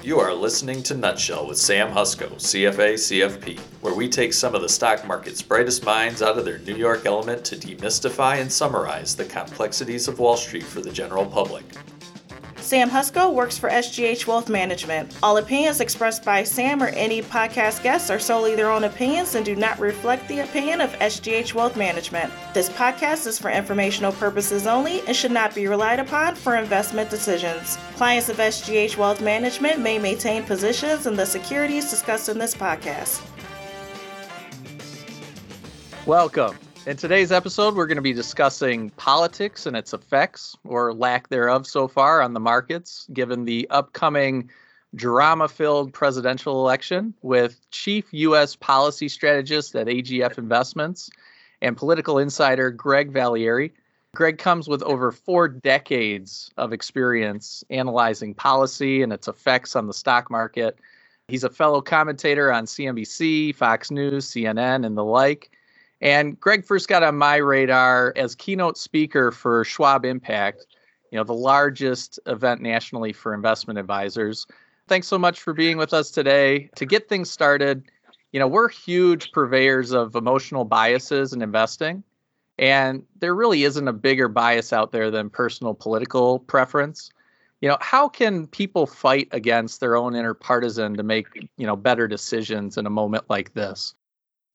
You are listening to Nutshell with Sam Huszczo, CFA CFP, where we take some of the stock market's brightest minds out of their New York element to demystify and summarize the complexities of Wall Street for the general public. Sam Huszczo works for SGH Wealth Management. All opinions expressed by Sam or any podcast guests are solely their own opinions and do not reflect the opinion of SGH Wealth Management. This podcast is for informational purposes only and should not be relied upon for investment decisions. Clients of SGH Wealth Management may maintain positions in the securities discussed in this podcast. Welcome. In today's episode, we're going to be discussing politics and its effects, or lack thereof so far, on the markets, given the upcoming drama filled presidential election with chief U.S. policy strategist at AGF Investments and political insider Greg Valliere. Greg comes with over four decades of experience analyzing policy and its effects on the stock market. He's a fellow commentator on CNBC, Fox News, CNN, and the like. And Greg first got on my radar as keynote speaker for Schwab Impact, you know, the largest event nationally for investment advisors. Thanks so much for being with us today. To get things started, you know, we're huge purveyors of emotional biases in investing. And there really isn't a bigger bias out there than personal political preference. You know, how can people fight against their own inner partisan to make, you know, better decisions in a moment like this?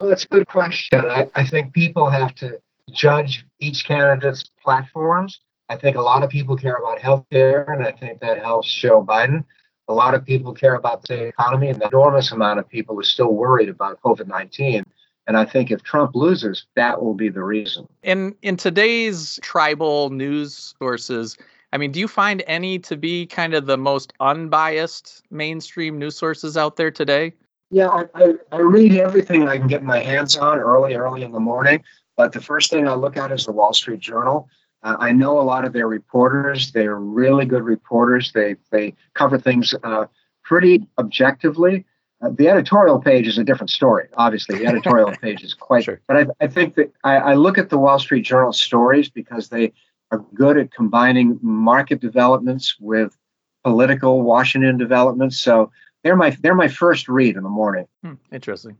Well, that's a good question. I, I think people have to judge each candidate's platforms. I think a lot of people care about healthcare, and I think that helps Joe Biden. A lot of people care about the economy, and the enormous amount of people are still worried about COVID 19. And I think if Trump loses, that will be the reason. In in today's tribal news sources, I mean, do you find any to be kind of the most unbiased mainstream news sources out there today? Yeah, I, I, I, read everything I can get my hands on early, early in the morning. But the first thing I look at is the Wall Street Journal. Uh, I know a lot of their reporters. They're really good reporters. They they cover things uh, pretty objectively. Uh, the editorial page is a different story. Obviously, the editorial page is quite. Sure. But I, I think that I, I look at the Wall Street Journal stories because they are good at combining market developments with political Washington developments. So they're my they're my first read in the morning. Hmm, interesting.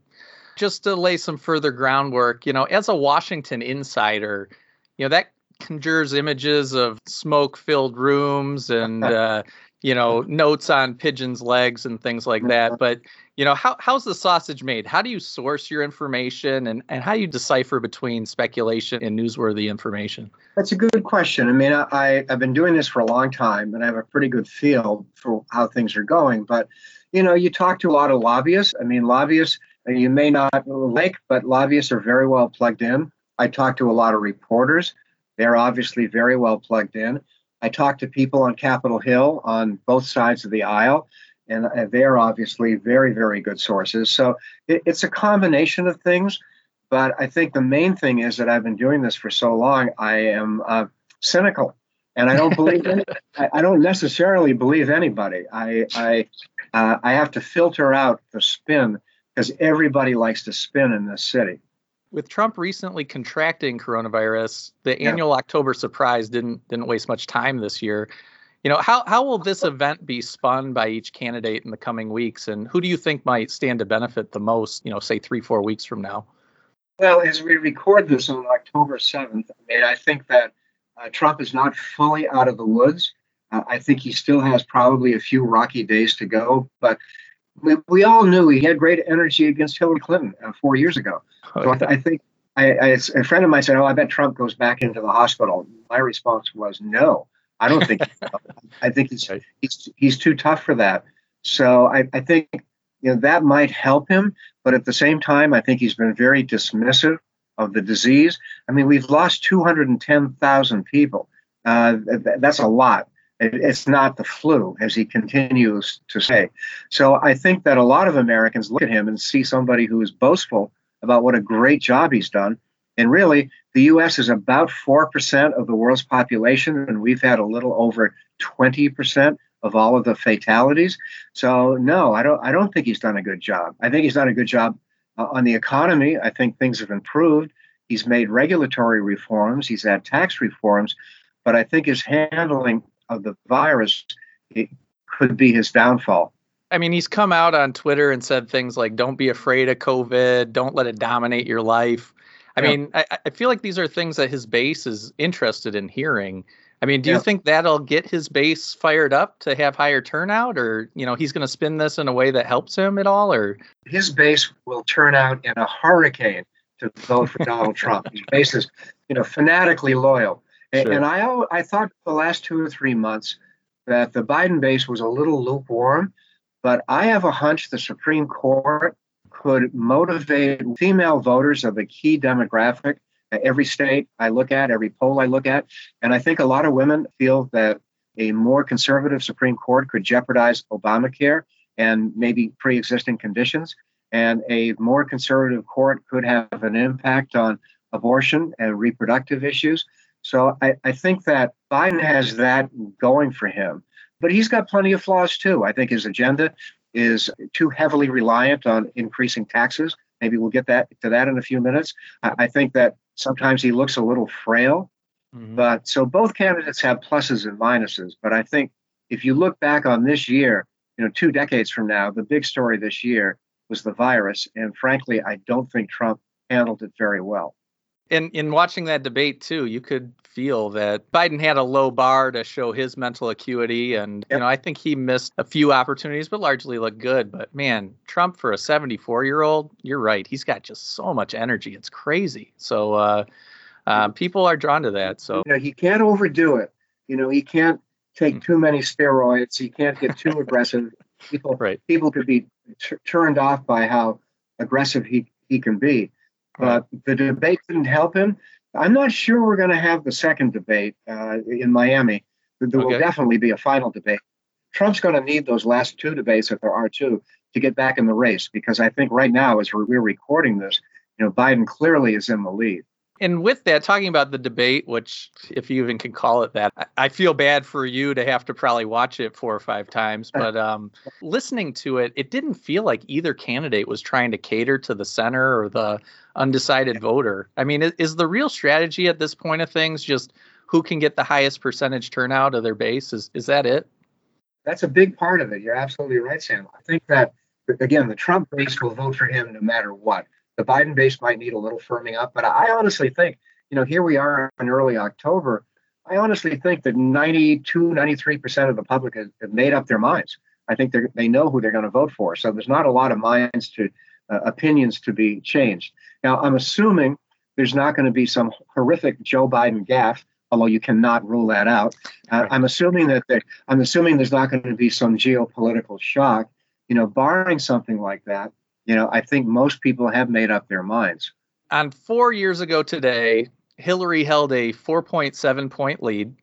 Just to lay some further groundwork, you know, as a Washington insider, you know that conjures images of smoke-filled rooms and uh, you know notes on pigeons' legs and things like that. Mm-hmm. But you know, how how's the sausage made? How do you source your information, and and how do you decipher between speculation and newsworthy information? That's a good question. I mean, I I've been doing this for a long time, and I have a pretty good feel for how things are going, but you know, you talk to a lot of lobbyists. I mean, lobbyists uh, you may not like, but lobbyists are very well plugged in. I talk to a lot of reporters. They're obviously very well plugged in. I talk to people on Capitol Hill on both sides of the aisle, and uh, they're obviously very, very good sources. So it, it's a combination of things. But I think the main thing is that I've been doing this for so long, I am uh, cynical and I don't believe any, I, I, don't necessarily believe anybody. I I uh, I have to filter out the spin because everybody likes to spin in this city. With Trump recently contracting coronavirus, the yeah. annual October surprise didn't didn't waste much time this year. You know, how how will this event be spun by each candidate in the coming weeks, and who do you think might stand to benefit the most? You know, say three four weeks from now. Well, as we record this on October seventh, I mean, I think that uh, Trump is not fully out of the woods. Uh, I think he still has probably a few rocky days to go, but we, we all knew he had great energy against Hillary Clinton uh, four years ago. Oh, so I, th- I, think I, I, a friend of mine said, "Oh, I bet Trump goes back into the hospital." My response was, "No, I don't think. I think he's, he's he's too tough for that." So I, I think you know that might help him, but at the same time, I think he's been very dismissive of the disease. I mean, we've lost 210,000 people. Uh, that's a lot. It's not the flu, as he continues to say. So I think that a lot of Americans look at him and see somebody who is boastful about what a great job he's done. And really, the U.S. is about 4% of the world's population, and we've had a little over 20% of all of the fatalities. So no, I don't. I don't think he's done a good job. I think he's done a good job uh, on the economy, I think things have improved. He's made regulatory reforms, he's had tax reforms, but I think his handling of the virus could be his downfall. I mean, he's come out on Twitter and said things like, don't be afraid of COVID, don't let it dominate your life. I yeah. mean, I, I, feel like these are things that his base is interested in hearing. I mean, do you think that'll get his base fired up to have higher turnout, or you know, he's going to spin this in a way that helps him at all, or his base will turn out in a hurricane to vote for Donald Trump. His base is, you know, fanatically loyal, and, sure. and I I thought the last two or three months that the Biden base was a little lukewarm, but I have a hunch the Supreme Court could motivate female voters of a key demographic every state I look at, every poll I look at. And I think a lot of women feel that a more conservative Supreme Court could jeopardize Obamacare and maybe pre existing conditions. And a more conservative court could have an impact on abortion and reproductive issues. So I, I think that Biden has that going for him. But he's got plenty of flaws too. I think his agenda is too heavily reliant on increasing taxes. Maybe we'll get that to that in a few minutes. I, think that sometimes he looks a little frail. Mm-hmm. But so both candidates have pluses and minuses. But I think if you look back on this year, you know, two decades from now, the big story this year was the virus. And frankly, I don't think Trump handled it very well. In in watching that debate too, you could feel that Biden had a low bar to show his mental acuity, and yep. you know I think he missed a few opportunities, but largely looked good. But man, Trump for a 74 year old, you're right, he's got just so much energy, it's crazy. So uh, uh, people are drawn to that. So you know, he can't overdo it. You know, he can't take hmm. too many steroids. He can't get too aggressive. People, right. people could be t- turned off by how aggressive he, he can be. But the debate didn't help him. I'm not sure we're going to have the second debate uh, in Miami. There okay. will definitely be a final debate. Trump's going to need those last two debates, if there are two, to get back in the race because I think right now, as we're, we're recording this, you know, Biden clearly is in the lead. And with that, talking about the debate, which, if you even can call it that, I feel bad for you to have to probably watch it four or five times. But um, listening to it, it didn't feel like either candidate was trying to cater to the center or the undecided voter. I mean, is the real strategy at this point of things just who can get the highest percentage turnout of their base? Is is that it? That's a big part of it. You're absolutely right, Sam. I think that again, the Trump base will vote for him no matter what. The Biden base might need a little firming up, but I honestly think, you know, here we are in early October. I honestly think that 92, 93% of the public have, have made up their minds. I think they they know who they're going to vote for. So there's not a lot of minds to uh, opinions to be changed. Now, I'm assuming there's not going to be some horrific Joe Biden gaffe, although you cannot rule that out. Uh, I'm assuming that there, I'm assuming there's not going to be some geopolitical shock. You know, barring something like that, you know, I think most people have made up their minds. On four years ago today, Hillary held a 4.7 point lead,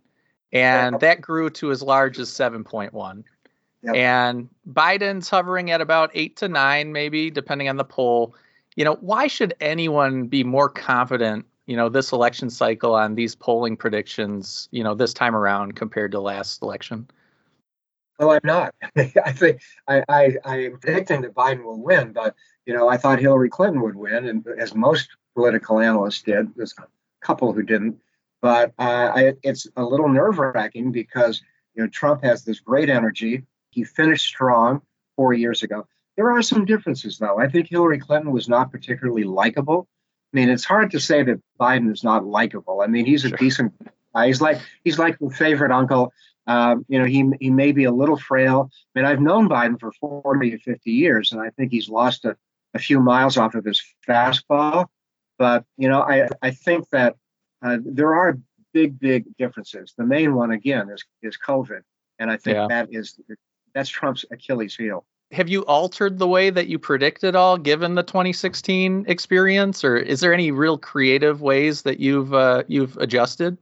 and that grew to as large as 7.1. Yep. And Biden's hovering at about eight to nine, maybe, depending on the poll. You know, why should anyone be more confident, you know, this election cycle on these polling predictions, you know, this time around compared to last election? Well, I'm not. I think I, I, I am predicting that Biden will win, but you know, I thought Hillary Clinton would win, and as most political analysts did, there's a couple who didn't. But uh, I, it's a little nerve wracking because you know Trump has this great energy. He finished strong four years ago. There are some differences, though. I think Hillary Clinton was not particularly likable. I mean, it's hard to say that Biden is not likable. I mean, he's a sure. decent guy. He's like he's like the favorite uncle. Um, you know, he he may be a little frail. I mean, I've known Biden for 40 or 50 years, and I think he's lost a, a few miles off of his fastball. But you know, I I think that uh, there are big big differences. The main one again is is COVID, and I think yeah. that is that's Trump's Achilles heel. Have you altered the way that you predict it all, given the 2016 experience, or is there any real creative ways that you've uh, you've adjusted?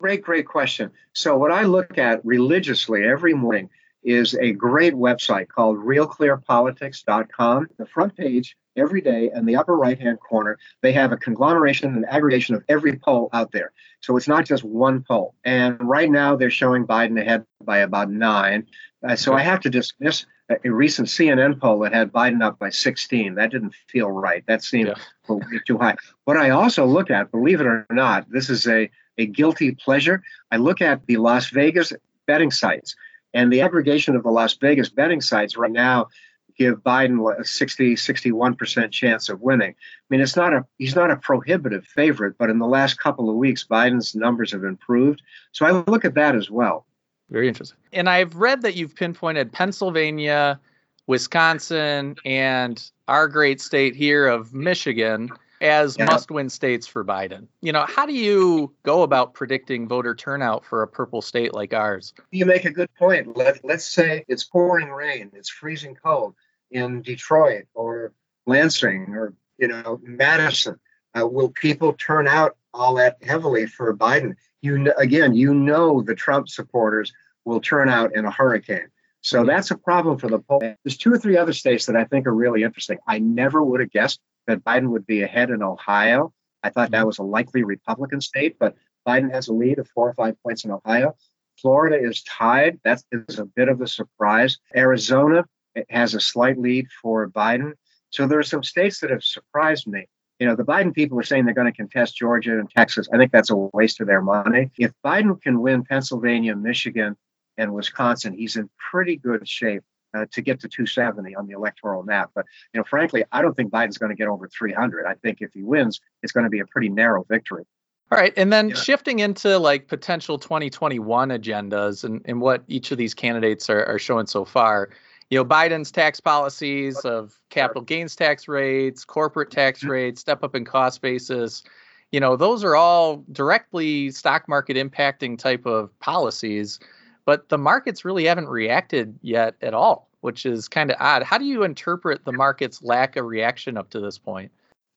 Great, great question. So what I look at religiously every morning is a great website called realclearpolitics.com. The front page every day in the upper right hand corner, they have a conglomeration and aggregation of every poll out there. So it's not just one poll. And right now they're showing Biden ahead by about nine. Uh, so I have to dismiss a, recent CNN poll that had Biden up by 16. That didn't feel right. That seemed yeah. too high. What I also look at, believe it or not, this is a, a guilty pleasure. I look at the Las Vegas betting sites And the aggregation of the Las Vegas betting sites right now give Biden a 60, 61% chance of winning. I mean, it's not a he's not a prohibitive favorite, but in the last couple of weeks, Biden's numbers have improved. So I look at that as well. Very interesting. And I've read that you've pinpointed Pennsylvania, Wisconsin, and our great state here of Michigan as yeah. must win states for Biden. You know, how do you go about predicting voter turnout for a purple state like ours? You make a good point. Let, let's say it's pouring rain, it's freezing cold in Detroit or Lansing or, you know, Madison. Uh, will people turn out all that heavily for Biden? You again, you know, the Trump supporters will turn out in a hurricane. So that's a problem for the poll. There's two or three other states that I think are really interesting. I never would have guessed that Biden would be ahead in Ohio. I thought that mm-hmm. was a likely Republican state, but Biden has a lead of four or five points in Ohio. Florida is tied. That is a bit of a surprise. Arizona has a slight lead for Biden. So there are some states that have surprised me. You know, the Biden people are saying they're going to contest Georgia and Texas. I think that's a waste of their money. If Biden can win Pennsylvania, Michigan, and Wisconsin, he's in pretty good shape uh, to get to 270 on the electoral map. But you know, frankly, I don't think Biden's going to get over 300. I think if he wins, it's going to be a pretty narrow victory. All right, and then yeah. shifting into like potential 2021 agendas and, and what each of these candidates are, are showing so far. You know, Biden's tax policies of capital gains tax rates, corporate tax mm-hmm. rates, step up in cost basis. You know, those are all directly stock market impacting type of policies but the markets really haven't reacted yet at all, which is kind of odd. How do you interpret the market's lack of reaction up to this point?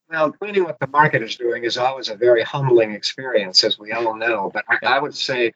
Well, reading what the market is doing is always a very humbling experience, as we all know. But I, I would say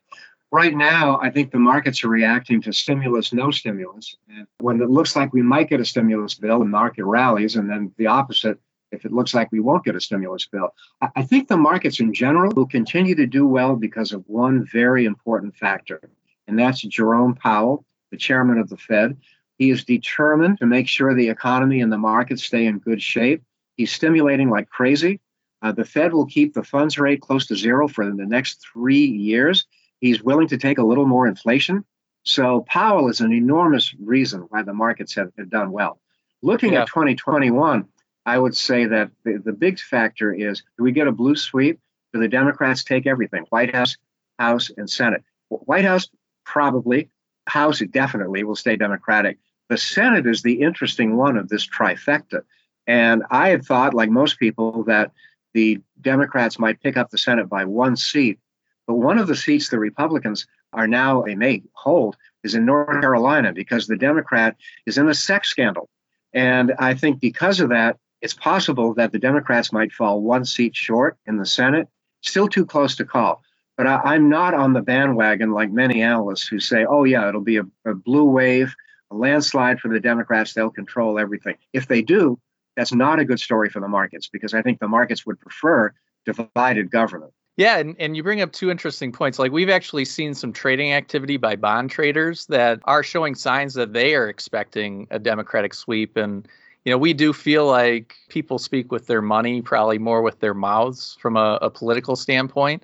right now, I think the markets are reacting to stimulus, no stimulus. And when it looks like we might get a stimulus bill, the market rallies, and then the opposite if it looks like we won't get a stimulus bill. I think the markets in general will continue to do well because of one very important factor and that's Jerome Powell, the chairman of the Fed. He is determined to make sure the economy and the markets stay in good shape. He's stimulating like crazy. Uh, the Fed will keep the funds rate close to zero for the next three years. He's willing to take a little more inflation. So Powell is an enormous reason why the markets have, have done well. Looking yeah. at 2021, I would say that the, the big factor is do we get a blue sweep? Do the Democrats take everything? White House, House, and Senate. White House probably. House definitely will stay Democratic. The Senate is the interesting one of this trifecta. And I had thought, like most people, that the Democrats might pick up the Senate by one seat. But one of the seats the Republicans are now, they may hold, is in North Carolina because the Democrat is in a sex scandal. And I think because of that, it's possible that the Democrats might fall one seat short in the Senate. Still too close to call. But I, am not on the bandwagon like many analysts who say, oh, yeah, it'll be a, a blue wave, a landslide for the Democrats. They'll control everything. If they do, that's not a good story for the markets because I think the markets would prefer divided government. Yeah, and, and you bring up two interesting points. Like we've actually seen some trading activity by bond traders that are showing signs that they are expecting a Democratic sweep. And, you know, we do feel like people speak with their money, probably more with their mouths from a, a political standpoint.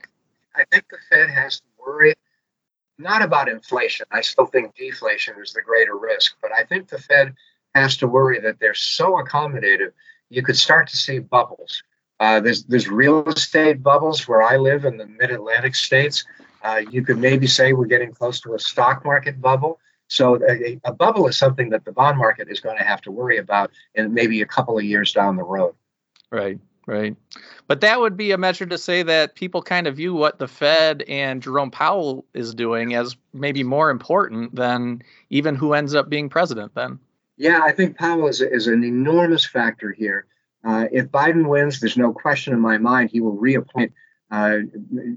I think the Fed has to worry not about inflation. I still think deflation is the greater risk, but I think the Fed has to worry that they're so accommodative, you could start to see bubbles. Uh, there's there's real estate bubbles where I live in the Mid Atlantic states. Uh, you could maybe say we're getting close to a stock market bubble. So a, a bubble is something that the bond market is going to have to worry about in maybe a couple of years down the road. Right. Right. But that would be a measure to say that people kind of view what the Fed and Jerome Powell is doing as maybe more important than even who ends up being president then. Yeah, I think Powell is, is an enormous factor here. Uh, if Biden wins, there's no question in my mind he will reappoint uh,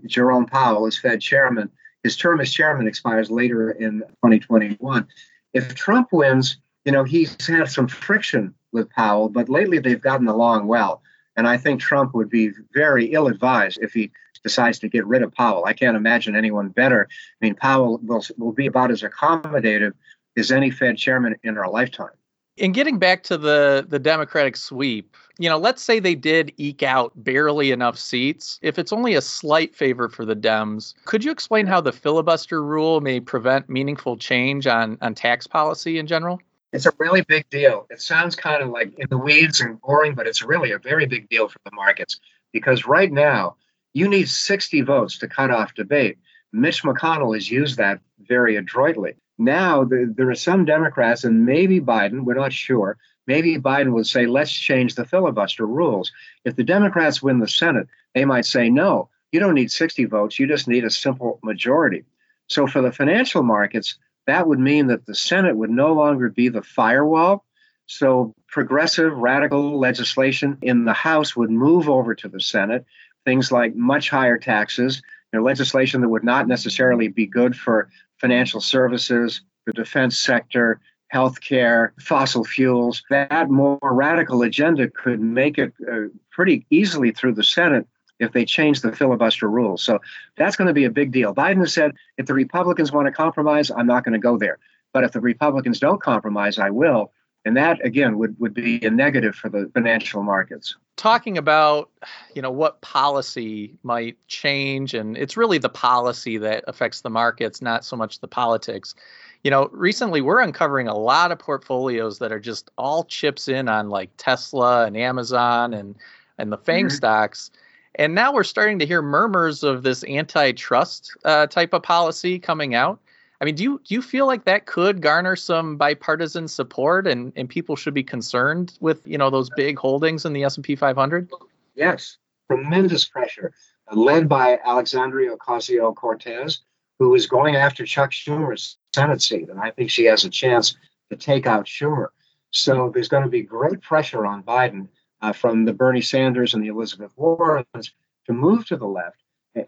Jerome Powell as Fed chairman. His term as chairman expires later in 2021. If Trump wins, you know, he's had some friction with Powell, but lately they've gotten along well. And I think Trump would be very ill advised if he decides to get rid of Powell. I can't imagine anyone better. I mean, Powell will, will be about as accommodative as any Fed chairman in our lifetime. In getting back to the the Democratic sweep, you know, let's say they did eke out barely enough seats. If it's only a slight favor for the Dems, could you explain how the filibuster rule may prevent meaningful change on on tax policy in general? It's a really big deal. It sounds kind of like in the weeds and boring, but it's really a very big deal for the markets because right now you need 60 votes to cut off debate. Mitch McConnell has used that very adroitly. Now, the, there are some Democrats, and maybe Biden, we're not sure, maybe Biden would say, let's change the filibuster rules. If the Democrats win the Senate, they might say, no, you don't need 60 votes, you just need a simple majority. So for the financial markets, that would mean that the Senate would no longer be the firewall. So progressive, radical legislation in the House would move over to the Senate. Things like much higher taxes, you know, legislation that would not necessarily be good for financial services, the defense sector, healthcare, fossil fuels. That more radical agenda could make it uh, pretty easily through the Senate if they change the filibuster rules. So that's going to be a big deal. Biden has said if the Republicans want to compromise, I'm not going to go there. But if the Republicans don't compromise, I will. And that again would, would be a negative for the financial markets. Talking about, you know, what policy might change, and it's really the policy that affects the markets, not so much the politics. You know, recently we're uncovering a lot of portfolios that are just all chips in on like Tesla and Amazon and and the FANG mm-hmm. stocks and now we're starting to hear murmurs of this antitrust uh, type of policy coming out. I mean, do you do you feel like that could garner some bipartisan support, and, and people should be concerned with you know those big holdings in the S and P 500? Yes, tremendous pressure, uh, led by Alexandria Ocasio Cortez, who is going after Chuck Schumer's Senate seat, and I think she has a chance to take out Schumer. So there's going to be great pressure on Biden uh, from the Bernie Sanders and the Elizabeth Warrens to move to the left.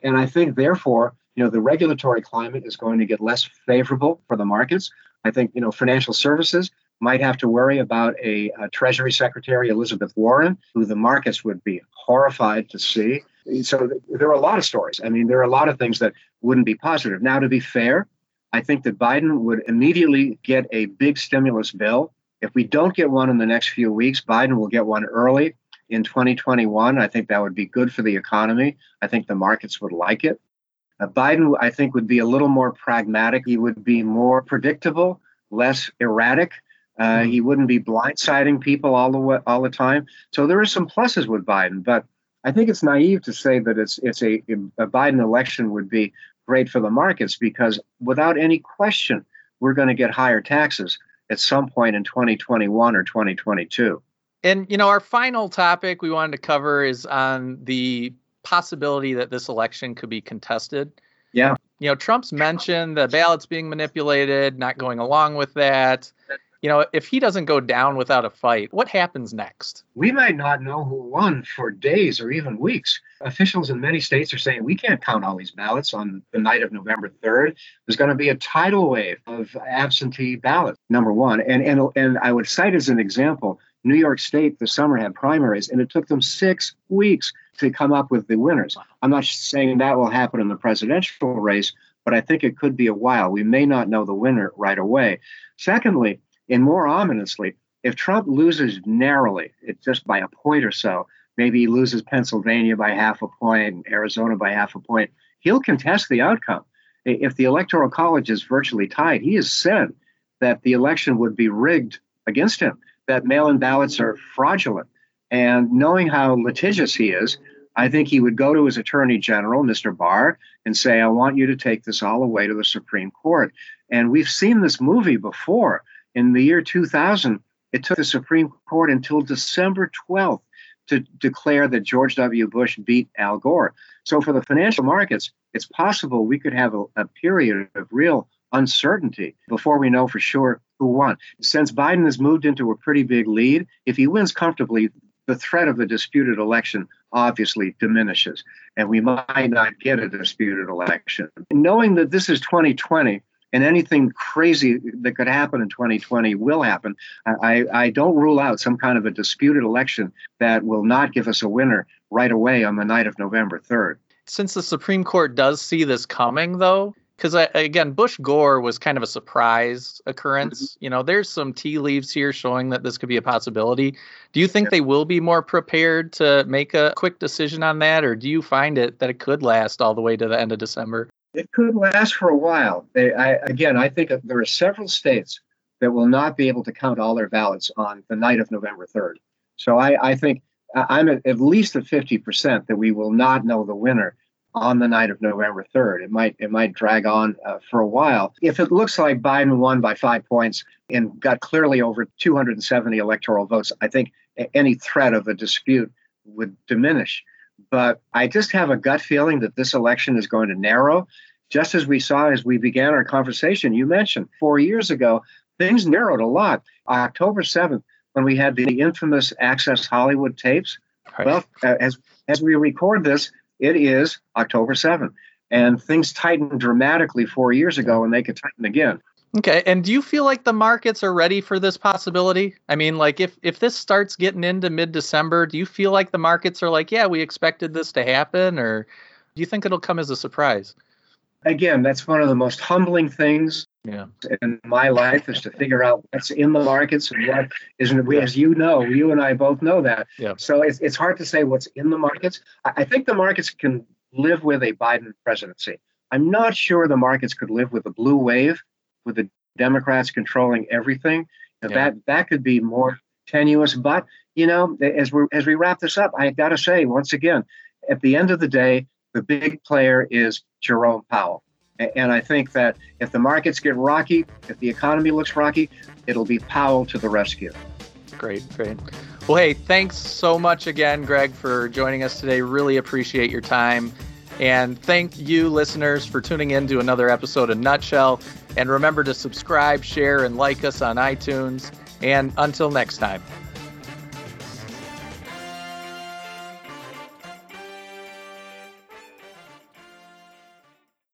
And I think, therefore, you know, the regulatory climate is going to get less favorable for the markets. I think, you know, financial services might have to worry about a, a Treasury Secretary, Elizabeth Warren, who the markets would be horrified to see. So there are a lot of stories. I mean, there are a lot of things that wouldn't be positive. Now, to be fair, I think that Biden would immediately get a big stimulus bill if we don't get one in the next few weeks, Biden will get one early in 2021. I think that would be good for the economy. I think the markets would like it. Uh, Biden, I think, would be a little more pragmatic. He would be more predictable, less erratic. Uh, hmm. he wouldn't be blindsiding people all the way, all the time. So there are some pluses with Biden, but I think it's naive to say that it's it's a, a Biden election would be great for the markets because without any question, we're going to get higher taxes at some point in 2021 or 2022. And you know, our final topic we wanted to cover is on the possibility that this election could be contested. Yeah. You know, Trump's mentioned the ballots being manipulated, not going along with that you know, if he doesn't go down without a fight, what happens next? We might not know who won for days or even weeks. Officials in many states are saying we can't count all these ballots on the night of November 3rd. There's going to be a tidal wave of absentee ballots, number one. And, and, and I would cite as an example New York State this summer had primaries, and it took them six weeks to come up with the winners. I'm not saying that will happen in the presidential race, but I think it could be a while. We may not know the winner right away. Secondly, and more ominously, if Trump loses narrowly, it's just by a point or so, maybe he loses Pennsylvania by half a point Arizona by half a point, he'll contest the outcome. If the Electoral College is virtually tied, he has said that the election would be rigged against him, that mail in ballots are fraudulent. And knowing how litigious he is, I think he would go to his attorney general, Mr. Barr, and say, I want you to take this all the way to the Supreme Court. And we've seen this movie before in the year 2000, it took the Supreme Court until December 12th to declare that George W. Bush beat Al Gore. So, for the financial markets, it's possible we could have a, a period of real uncertainty before we know for sure who won. Since Biden has moved into a pretty big lead, if he wins comfortably, the threat of a disputed election obviously diminishes, and we might not get a disputed election. Knowing that this is 2020, and anything crazy that could happen in 2020 will happen. I, I don't rule out some kind of a disputed election that will not give us a winner right away on the night of November 3rd. Since the Supreme Court does see this coming, though, because again, Bush Gore was kind of a surprise occurrence. Mm-hmm. You know, there's some tea leaves here showing that this could be a possibility. Do you think yeah. they will be more prepared to make a quick decision on that, or do you find it that it could last all the way to the end of December? It could last for a while. They, I, again, I think there are several states that will not be able to count all their ballots on the night of November 3rd. So I, I think I'm at, at least at 50% that we will not know the winner on the night of November 3rd. It might it might drag on uh, for a while. If it looks like Biden won by 5 points and got clearly over 270 electoral votes, I think any threat of a dispute would diminish. But I just have a gut feeling that this election is going to narrow. Just as we saw as we began our conversation, you mentioned 4 years ago, things narrowed a lot. October 7th when we had the infamous Access Hollywood tapes. Right. Well, as as we record this, it is October 7th. And things tightened dramatically four years ago, and they could tighten again. Okay. And do you feel like the markets are ready for this possibility? I mean, like if if this starts getting into mid December, do you feel like the markets are like, yeah, we expected this to happen, or do you think it'll come as a surprise? Again, that's one of the most humbling things yeah. in my life is to figure out what's in the markets and what isn't. We, as you know, you and I both know that. Yeah. So it's, it's hard to say what's in the markets. I think the markets can live with a Biden presidency. I'm not sure the markets could live with a blue wave, with the Democrats controlling everything. Yeah. That that could be more tenuous. But you know, as we as we wrap this up, I got to say once again, at the end of the day, the big player is Jerome Powell. And I think that if the markets get rocky, if the economy looks rocky, it'll be Powell to the rescue. Great, great. Well, hey, thanks so much again, Greg, for joining us today. Really appreciate your time. And thank you, listeners, for tuning in to another episode of Nutshell. And remember to subscribe, share, and like us on iTunes. And until next time.